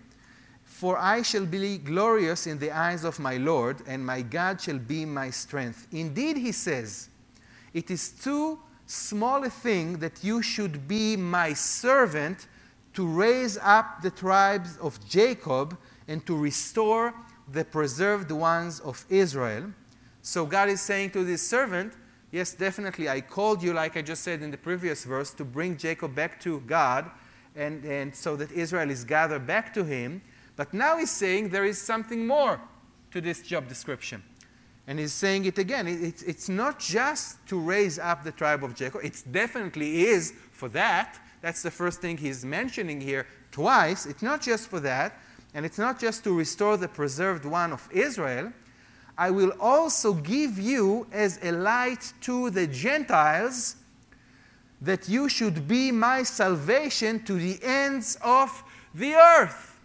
For I shall be glorious in the eyes of my Lord, and my God shall be my strength. Indeed, he says, it is too small a thing that you should be my servant to raise up the tribes of Jacob and to restore the preserved ones of Israel. So God is saying to this servant, Yes, definitely, I called you, like I just said in the previous verse, to bring Jacob back to God and, and so that Israel is gathered back to him. But now he's saying there is something more to this job description. And he's saying it again. It, it's not just to raise up the tribe of Jacob, it definitely is for that. That's the first thing he's mentioning here twice. It's not just for that, and it's not just to restore the preserved one of Israel. I will also give you as a light to the Gentiles that you should be my salvation to the ends of the earth.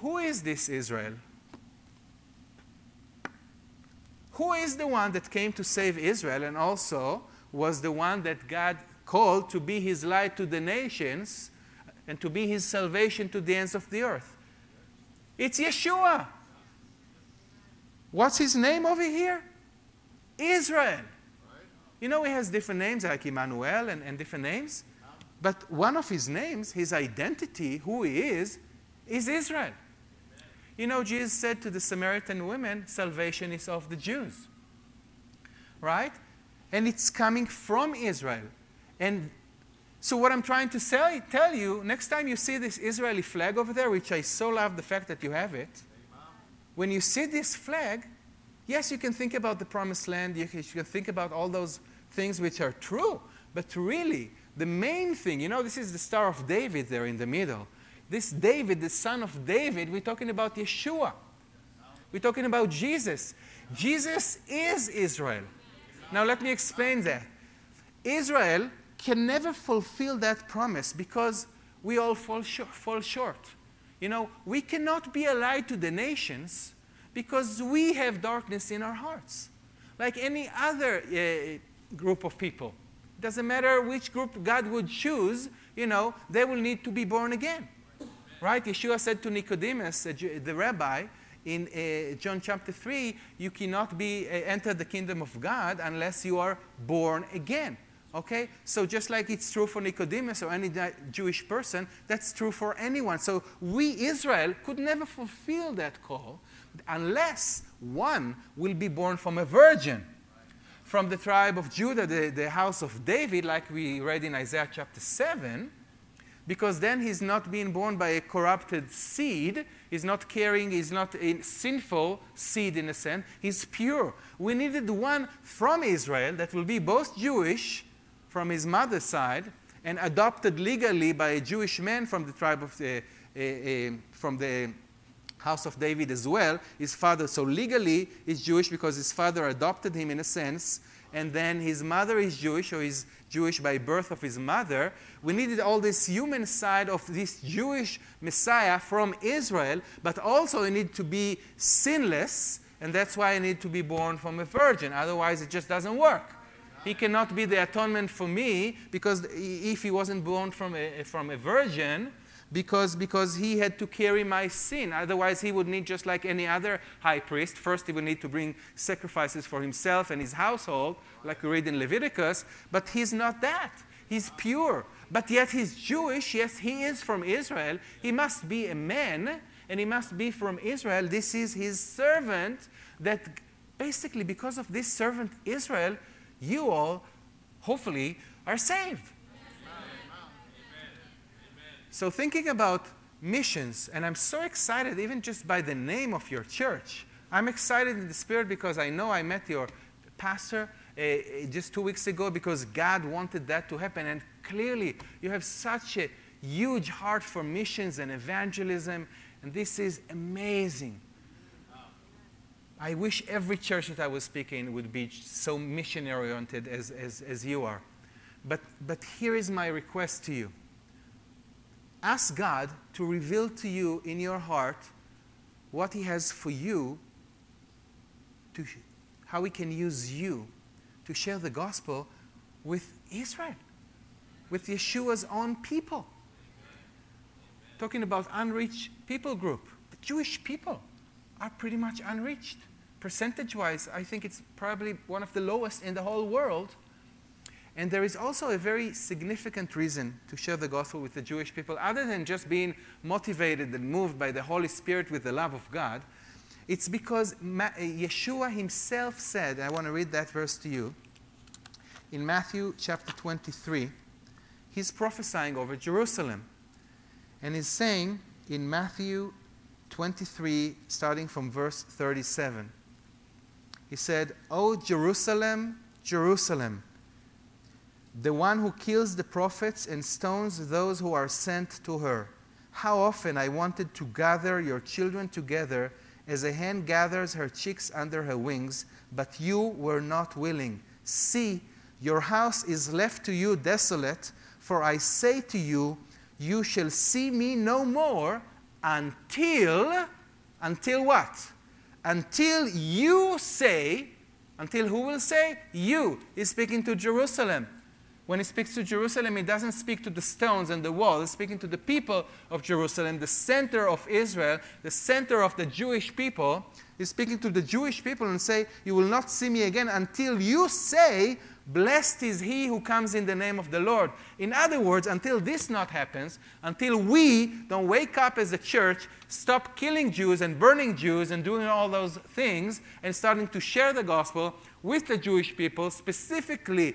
Who is this Israel? Who is the one that came to save Israel and also was the one that God called to be his light to the nations and to be his salvation to the ends of the earth? It's Yeshua. What's his name over here? Israel. You know, he has different names like Emmanuel and, and different names. But one of his names, his identity, who he is, is Israel. You know, Jesus said to the Samaritan women, salvation is of the Jews. Right? And it's coming from Israel. And so, what I'm trying to say, tell you, next time you see this Israeli flag over there, which I so love the fact that you have it, when you see this flag, yes, you can think about the promised land, you can, you can think about all those things which are true, but really, the main thing, you know, this is the Star of David there in the middle. This David, the son of David, we're talking about Yeshua. We're talking about Jesus. Jesus is Israel. Now, let me explain that. Israel can never fulfill that promise because we all fall, short, fall short. You know, we cannot be allied to the nations because we have darkness in our hearts, like any other uh, group of people. Doesn't matter which group God would choose, you know, they will need to be born again. Right? Yeshua said to Nicodemus, uh, the rabbi, in uh, John chapter 3, you cannot be uh, enter the kingdom of God unless you are born again. Okay? So just like it's true for Nicodemus or any Jewish person, that's true for anyone. So we, Israel, could never fulfill that call unless one will be born from a virgin. From the tribe of Judah, the, the house of David, like we read in Isaiah chapter 7, because then he's not being born by a corrupted seed. He's not carrying, he's not a sinful seed in a sense. He's pure. We needed one from Israel that will be both Jewish from his mother's side and adopted legally by a Jewish man from the tribe of the, uh, uh, from the house of David as well, his father. So legally, he's Jewish because his father adopted him in a sense, and then his mother is Jewish, or he's Jewish by birth of his mother. We needed all this human side of this Jewish Messiah from Israel, but also he needed to be sinless, and that's why he needed to be born from a virgin. Otherwise, it just doesn't work. He cannot be the atonement for me because if he wasn't born from a, from a virgin, because, because he had to carry my sin. Otherwise, he would need, just like any other high priest, first he would need to bring sacrifices for himself and his household, like we read in Leviticus, but he's not that. He's pure. But yet he's Jewish. Yes, he is from Israel. He must be a man, and he must be from Israel. This is his servant that basically, because of this servant Israel, you all, hopefully, are saved. So, thinking about missions, and I'm so excited even just by the name of your church, I'm excited in the spirit because I know I met your pastor uh, just two weeks ago because God wanted that to happen. And clearly, you have such a huge heart for missions and evangelism, and this is amazing. I wish every church that I was speaking would be so missionary oriented as, as, as you are. But, but here is my request to you ask God to reveal to you in your heart what He has for you, to, how He can use you to share the gospel with Israel, with Yeshua's own people. Talking about unreached people group. The Jewish people are pretty much unreached percentage wise, I think it's probably one of the lowest in the whole world. And there is also a very significant reason to share the gospel with the Jewish people, other than just being motivated and moved by the Holy Spirit with the love of God. It's because Yeshua himself said, I want to read that verse to you. In Matthew chapter 23, he's prophesying over Jerusalem. And he's saying in Matthew 23, starting from verse 37, he said, O Jerusalem, Jerusalem, the one who kills the prophets and stones those who are sent to her. How often I wanted to gather your children together as a hen gathers her chicks under her wings, but you were not willing. See, your house is left to you desolate, for I say to you, you shall see me no more until, until what? until you say, until who will say? You. He's speaking to Jerusalem. When he speaks to Jerusalem, he doesn't speak to the stones and the walls. He's speaking to the people of Jerusalem, the center of Israel, the center of the Jewish people. He's speaking to the Jewish people and say, You will not see me again until you say, Blessed is he who comes in the name of the Lord. In other words, until this not happens, until we don't wake up as a church, stop killing Jews and burning Jews and doing all those things and starting to share the gospel with the Jewish people, specifically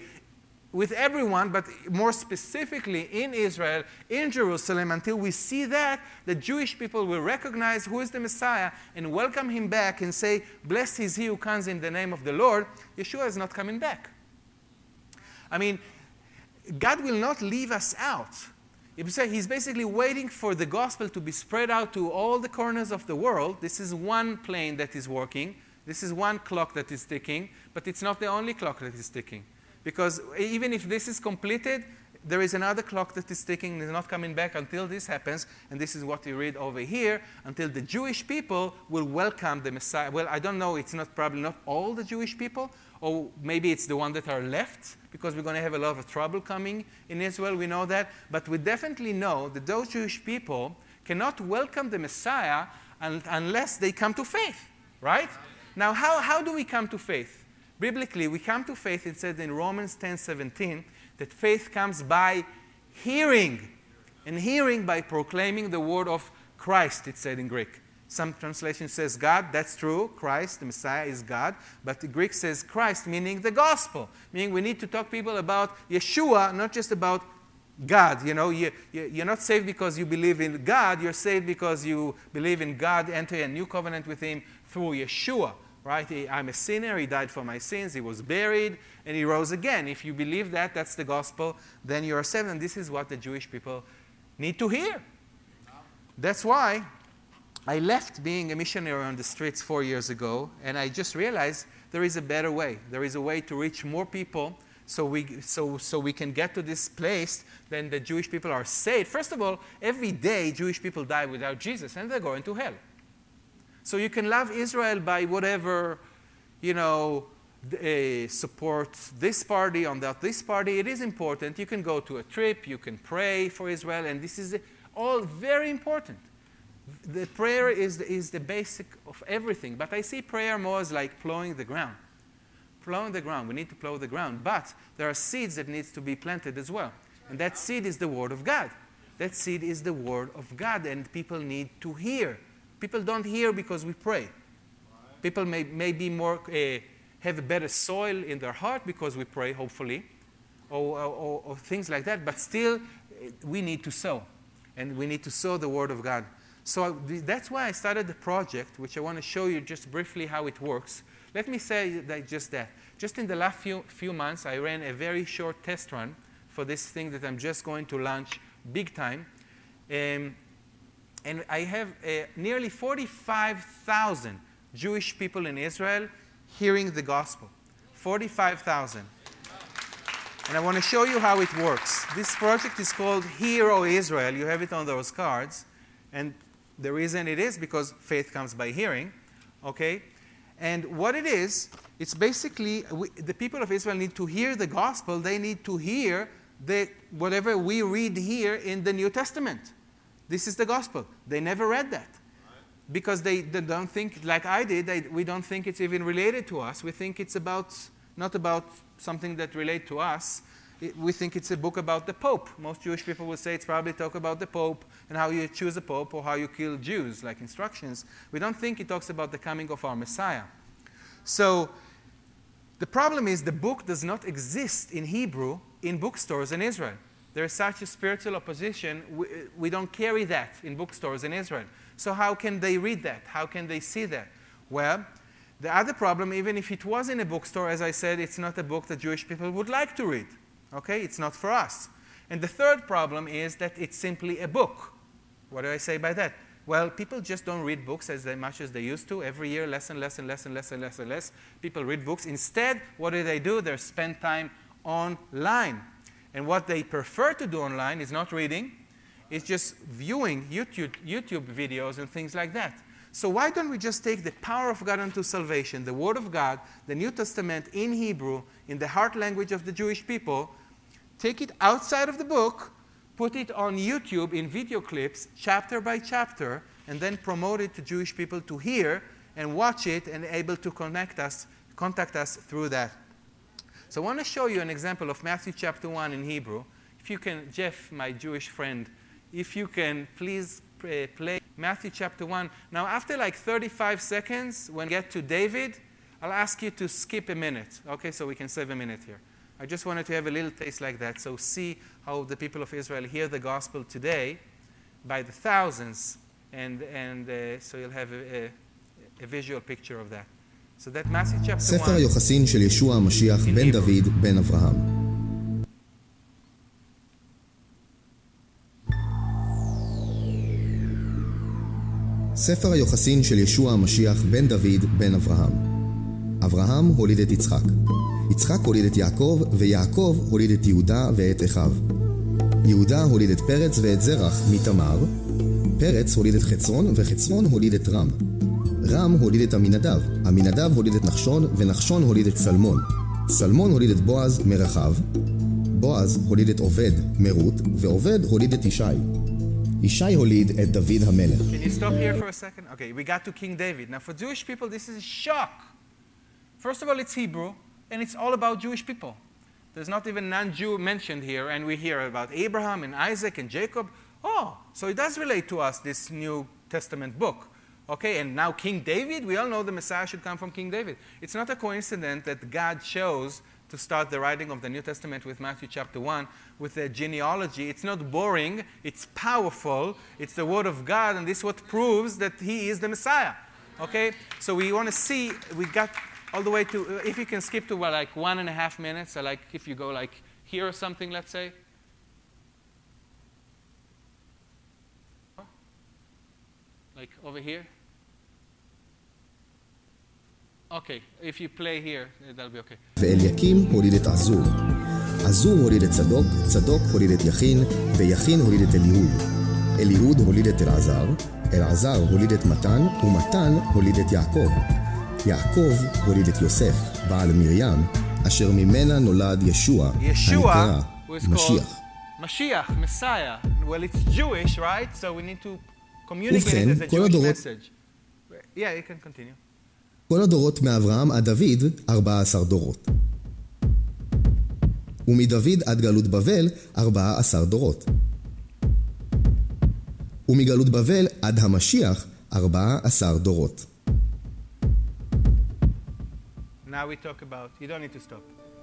with everyone, but more specifically in Israel, in Jerusalem, until we see that, the Jewish people will recognize who is the Messiah and welcome him back and say, Blessed is he who comes in the name of the Lord. Yeshua is not coming back. I mean, God will not leave us out. He's basically waiting for the gospel to be spread out to all the corners of the world. This is one plane that is working. This is one clock that is ticking, but it's not the only clock that is ticking. Because even if this is completed, there is another clock that is ticking and is not coming back until this happens. And this is what you read over here until the Jewish people will welcome the Messiah. Well, I don't know, it's not probably not all the Jewish people, or maybe it's the ones that are left because we're going to have a lot of trouble coming in Israel. We know that. But we definitely know that those Jewish people cannot welcome the Messiah unless they come to faith, right? Now, how, how do we come to faith? Biblically, we come to faith, it says in Romans 10 17, that faith comes by hearing, and hearing by proclaiming the word of Christ, it said in Greek. Some translation says God, that's true. Christ, the Messiah, is God. But the Greek says Christ, meaning the gospel. Meaning we need to talk people about Yeshua, not just about God. You know, you, you're not saved because you believe in God. You're saved because you believe in God, enter a new covenant with Him through Yeshua. Right? I'm a sinner. He died for my sins. He was buried and he rose again. If you believe that, that's the gospel, then you are saved. And this is what the Jewish people need to hear. That's why I left being a missionary on the streets four years ago, and I just realized there is a better way. There is a way to reach more people so we, so, so we can get to this place then the Jewish people are saved. First of all, every day Jewish people die without Jesus, and they're going to hell. So you can love Israel by whatever, you know, uh, support this party on that this party. It is important. You can go to a trip, you can pray for Israel, and this is all very important the prayer is the, is the basic of everything. But I see prayer more as like plowing the ground. Plowing the ground. We need to plow the ground. But there are seeds that needs to be planted as well. And that seed is the Word of God. That seed is the Word of God, and people need to hear. People don't hear because we pray. People may, may be more, uh, have a better soil in their heart because we pray, hopefully, or, or, or things like that. But still, we need to sow. And we need to sow the Word of God. So that's why I started the project, which I want to show you just briefly how it works. Let me say that just that. Just in the last few, few months, I ran a very short test run for this thing that I'm just going to launch big time. Um, and I have uh, nearly 45,000 Jewish people in Israel hearing the gospel. 45,000. And I want to show you how it works. This project is called Hear, O Israel. You have it on those cards. And the reason it is because faith comes by hearing. Okay? And what it is, it's basically we, the people of Israel need to hear the gospel. They need to hear the, whatever we read here in the New Testament. This is the gospel. They never read that because they, they don't think, like I did, they, we don't think it's even related to us. We think it's about, not about something that relate to us. It, we think it's a book about the Pope. Most Jewish people will say it's probably talk about the Pope and how you choose a Pope or how you kill Jews, like instructions. We don't think it talks about the coming of our Messiah. So the problem is the book does not exist in Hebrew in bookstores in Israel. There is such a spiritual opposition. We, we don't carry that in bookstores in Israel. So, how can they read that? How can they see that? Well, the other problem, even if it was in a bookstore, as I said, it's not a book that Jewish people would like to read. Okay? It's not for us. And the third problem is that it's simply a book. What do I say by that? Well, people just don't read books as much as they used to. Every year, less and less and less and less and less and less. People read books. Instead, what do they do? They spend time online. And what they prefer to do online is not reading, it's just viewing YouTube, YouTube videos and things like that. So why don't we just take the power of God unto salvation, the Word of God, the New Testament in Hebrew, in the heart language of the Jewish people, take it outside of the book, put it on YouTube in video clips, chapter by chapter, and then promote it to Jewish people to hear and watch it and able to connect us, contact us through that. So I want to show you an example of Matthew chapter 1 in Hebrew. If you can, Jeff, my Jewish friend, if you can please play Matthew chapter 1. Now, after like 35 seconds, when we get to David, I'll ask you to skip a minute, okay, so we can save a minute here. I just wanted to have a little taste like that. So, see how the people of Israel hear the gospel today by the thousands, and, and uh, so you'll have a, a, a visual picture of that. So that Matthew chapter 1. ספר היוחסין של ישוע המשיח בן דוד בן אברהם. ספר היוחסין של ישוע המשיח בן דוד בן אברהם. אברהם הוליד את יצחק. יצחק הוליד את יעקב, ויעקב הוליד את יהודה ואת אחיו. יהודה הוליד את פרץ ואת זרח מתמר, פרץ הוליד את חצרון, וחצרון הוליד את רם. רם הוליד את עמינדב, עמינדב הוליד את נחשון, ונחשון הוליד את צלמון. צלמון הוליד את בועז מרחב, בועז הוליד את עובד מרות, ועובד הוליד את ישי. ישי הוליד את דוד המלך. Can you stop here for a second? Okay, we got to King David. Now, for Jewish people, this is a shock. First of all, it's Hebrew, and it's all about Jewish people. There's not even non-Jew mentioned here, and we hear about Abraham and Isaac and Jacob. Oh, so it does relate to us, this New Testament book. Okay, and now King David, we all know the Messiah should come from King David. It's not a coincidence that God chose to start the writing of the New Testament with Matthew chapter 1 with a genealogy. It's not boring, it's powerful, it's the Word of God, and this is what proves that He is the Messiah. Okay? So we want to see, we got all the way to, uh, if you can skip to well, like one and a half minutes, or like if you go like here or something, let's say. Like over here. Okay, if you play here, that'll be okay. ואליקים הוליד את עזור. עזור הוליד את צדוק, צדוק הוליד את יכין, ויכין הוליד את אליהוד. אליהוד הוליד את אלעזר, אלעזר הוליד את מתן, ומתן הוליד את יעקב. יעקב הוליד את יוסף, בעל מרים, אשר ממנה נולד ישוע, הנקרא משיח. Mashiach, Messiah. Well, it's Jewish, right? So we need to communicate ובכן, it as a Jewish הדורות- message. Yeah, you can continue. כל הדורות מאברהם עד דוד, 14 דורות. ומדוד עד גלות בבל, 14 דורות. ומגלות בבל עד המשיח, 14 דורות.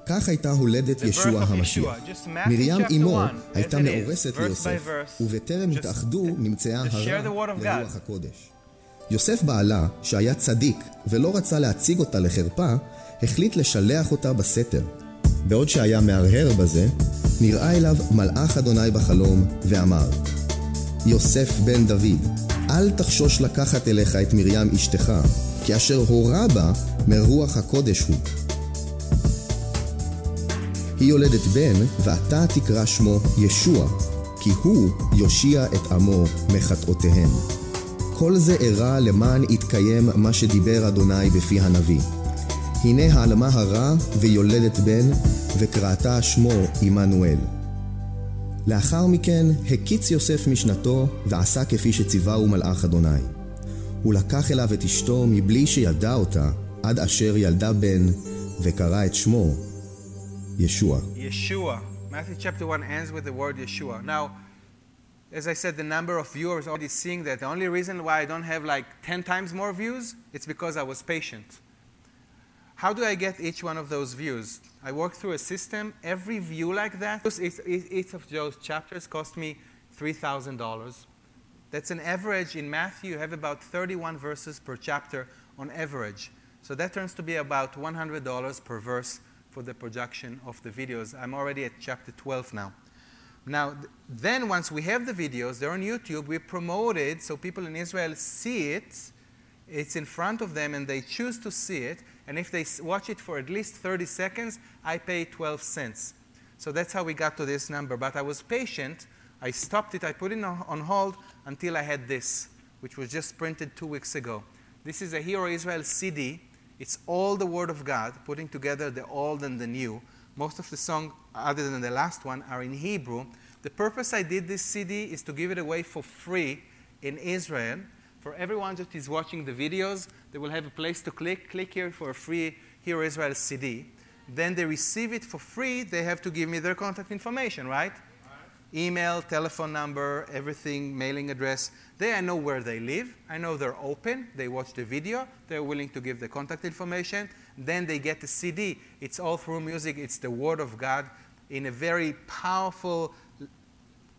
כך הייתה הולדת ישוע המשיח. מרים אמו הייתה מאורסת ליוסף, ובטרם התאחדו נמצאה הרע לרוח הקודש. יוסף בעלה, שהיה צדיק ולא רצה להציג אותה לחרפה, החליט לשלח אותה בסתר. בעוד שהיה מהרהר בזה, נראה אליו מלאך אדוני בחלום, ואמר, יוסף בן דוד, אל תחשוש לקחת אליך את מרים אשתך, כי אשר הורה בה מרוח הקודש הוא. היא יולדת בן, ואתה תקרא שמו ישוע, כי הוא יושיע את עמו מחטאותיהם. כל זה אירע למען יתקיים מה שדיבר אדוני בפי הנביא. הנה העלמה הרע ויולדת בן, וקראתה שמו עמנואל. לאחר מכן הקיץ יוסף משנתו, ועשה כפי שציווהו מלאך אדוני. הוא לקח אליו את אשתו מבלי שידע אותה, עד אשר ילדה בן, וקרא את שמו ישוע. Yeshua. Matthew chapter 1 ends with the word Yeshua. Now, as I said, the number of viewers already seeing that. The only reason why I don't have like 10 times more views, it's because I was patient. How do I get each one of those views? I work through a system. Every view like that, each of those chapters cost me $3,000. That's an average. In Matthew, you have about 31 verses per chapter on average. So that turns to be about $100 per verse for the production of the videos. I'm already at chapter 12 now. Now, then once we have the videos, they're on YouTube, we promote it so people in Israel see it. It's in front of them and they choose to see it. And if they watch it for at least 30 seconds, I pay 12 cents. So that's how we got to this number. But I was patient. I stopped it, I put it on hold until I had this, which was just printed two weeks ago. This is a Hear, O Israel CD. It's all the Word of God, putting together the old and the new. Most of the songs, other than the last one, are in Hebrew. The purpose I did this CD is to give it away for free in Israel. For everyone that is watching the videos, they will have a place to click. Click here for a free Hear, O Israel CD. Then they receive it for free. They have to give me their contact information, right? email, telephone number, everything, mailing address. There I know where they live. I know they're open. They watch the video. They're willing to give the contact information. Then they get the CD. It's all through music. It's the Word of God in a very powerful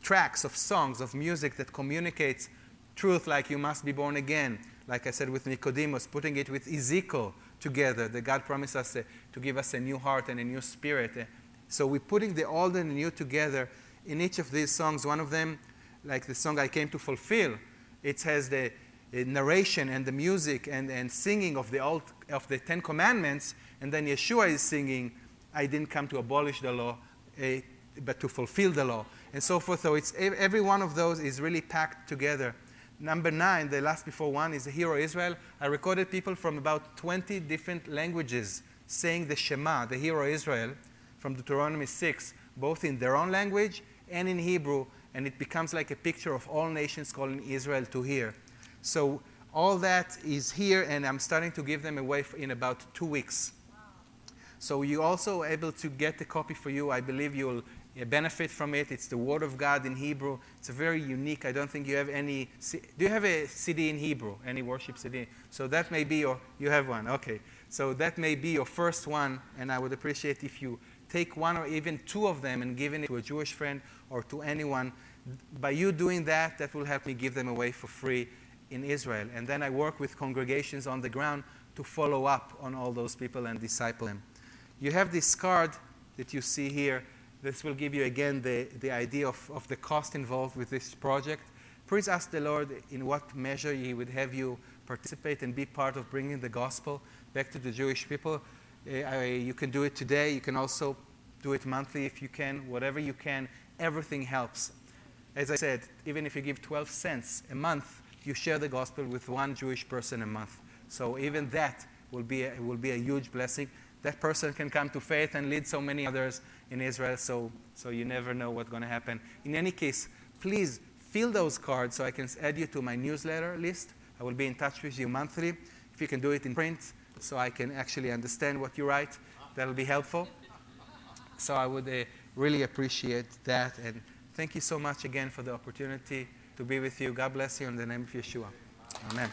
tracks of songs, of music that communicates truth like you must be born again. Like I said with Nicodemus, putting it with Ezekiel together, that God promised us uh, to give us a new heart and a new spirit. Uh, so we're putting the old and the new together in each of these songs. One of them, like the song I Came to Fulfill, it has the narration and the music and, and singing of the, old, of the Ten Commandments, and then Yeshua is singing, I didn't come to abolish the law, uh, but to fulfill the law, and so forth. So it's, every one of those is really packed together. Number nine, the last before one, is the Hear, O Israel. I recorded people from about 20 different languages saying the Shema, the Hear, O Israel, from Deuteronomy 6, both in their own language and in Hebrew, and it becomes like a picture of all nations calling Israel to hear. So all that is here, and I'm starting to give them away in about two weeks. So you're also able to get the copy for you. I believe you'll benefit from it. It's the Word of God in Hebrew. It's a very unique. I don't think you have any. Do you have a CD in Hebrew? Any worship CD? So that may be your. You have one. Okay. So that may be your first one, and I would appreciate if you take one or even two of them and giving it to a Jewish friend or to anyone. By you doing that, that will help me give them away for free in Israel. And then I work with congregations on the ground to follow up on all those people and disciple them. You have this card that you see here. This will give you again the, the idea of, of the cost involved with this project. Please ask the Lord in what measure He would have you participate and be part of bringing the gospel back to the Jewish people. Uh, you can do it today. You can also do it monthly if you can. Whatever you can, everything helps. As I said, even if you give 12 cents a month, you share the gospel with one Jewish person a month. So even that will be a, will be a huge blessing. That person can come to faith and lead so many others in Israel. So, so you never know what's going to happen. In any case, please fill those cards so I can add you to my newsletter list. I will be in touch with you monthly. If you can do it in print, so I can actually understand what you write, that'll be helpful. So I would uh, really appreciate that. And thank you so much again for the opportunity to be with you. God bless you in the name of Yeshua. Amen.